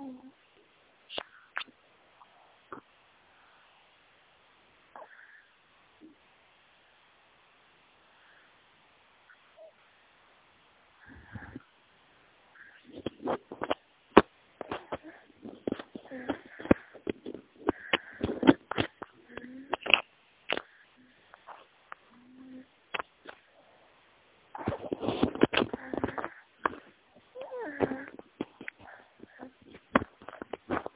Oh.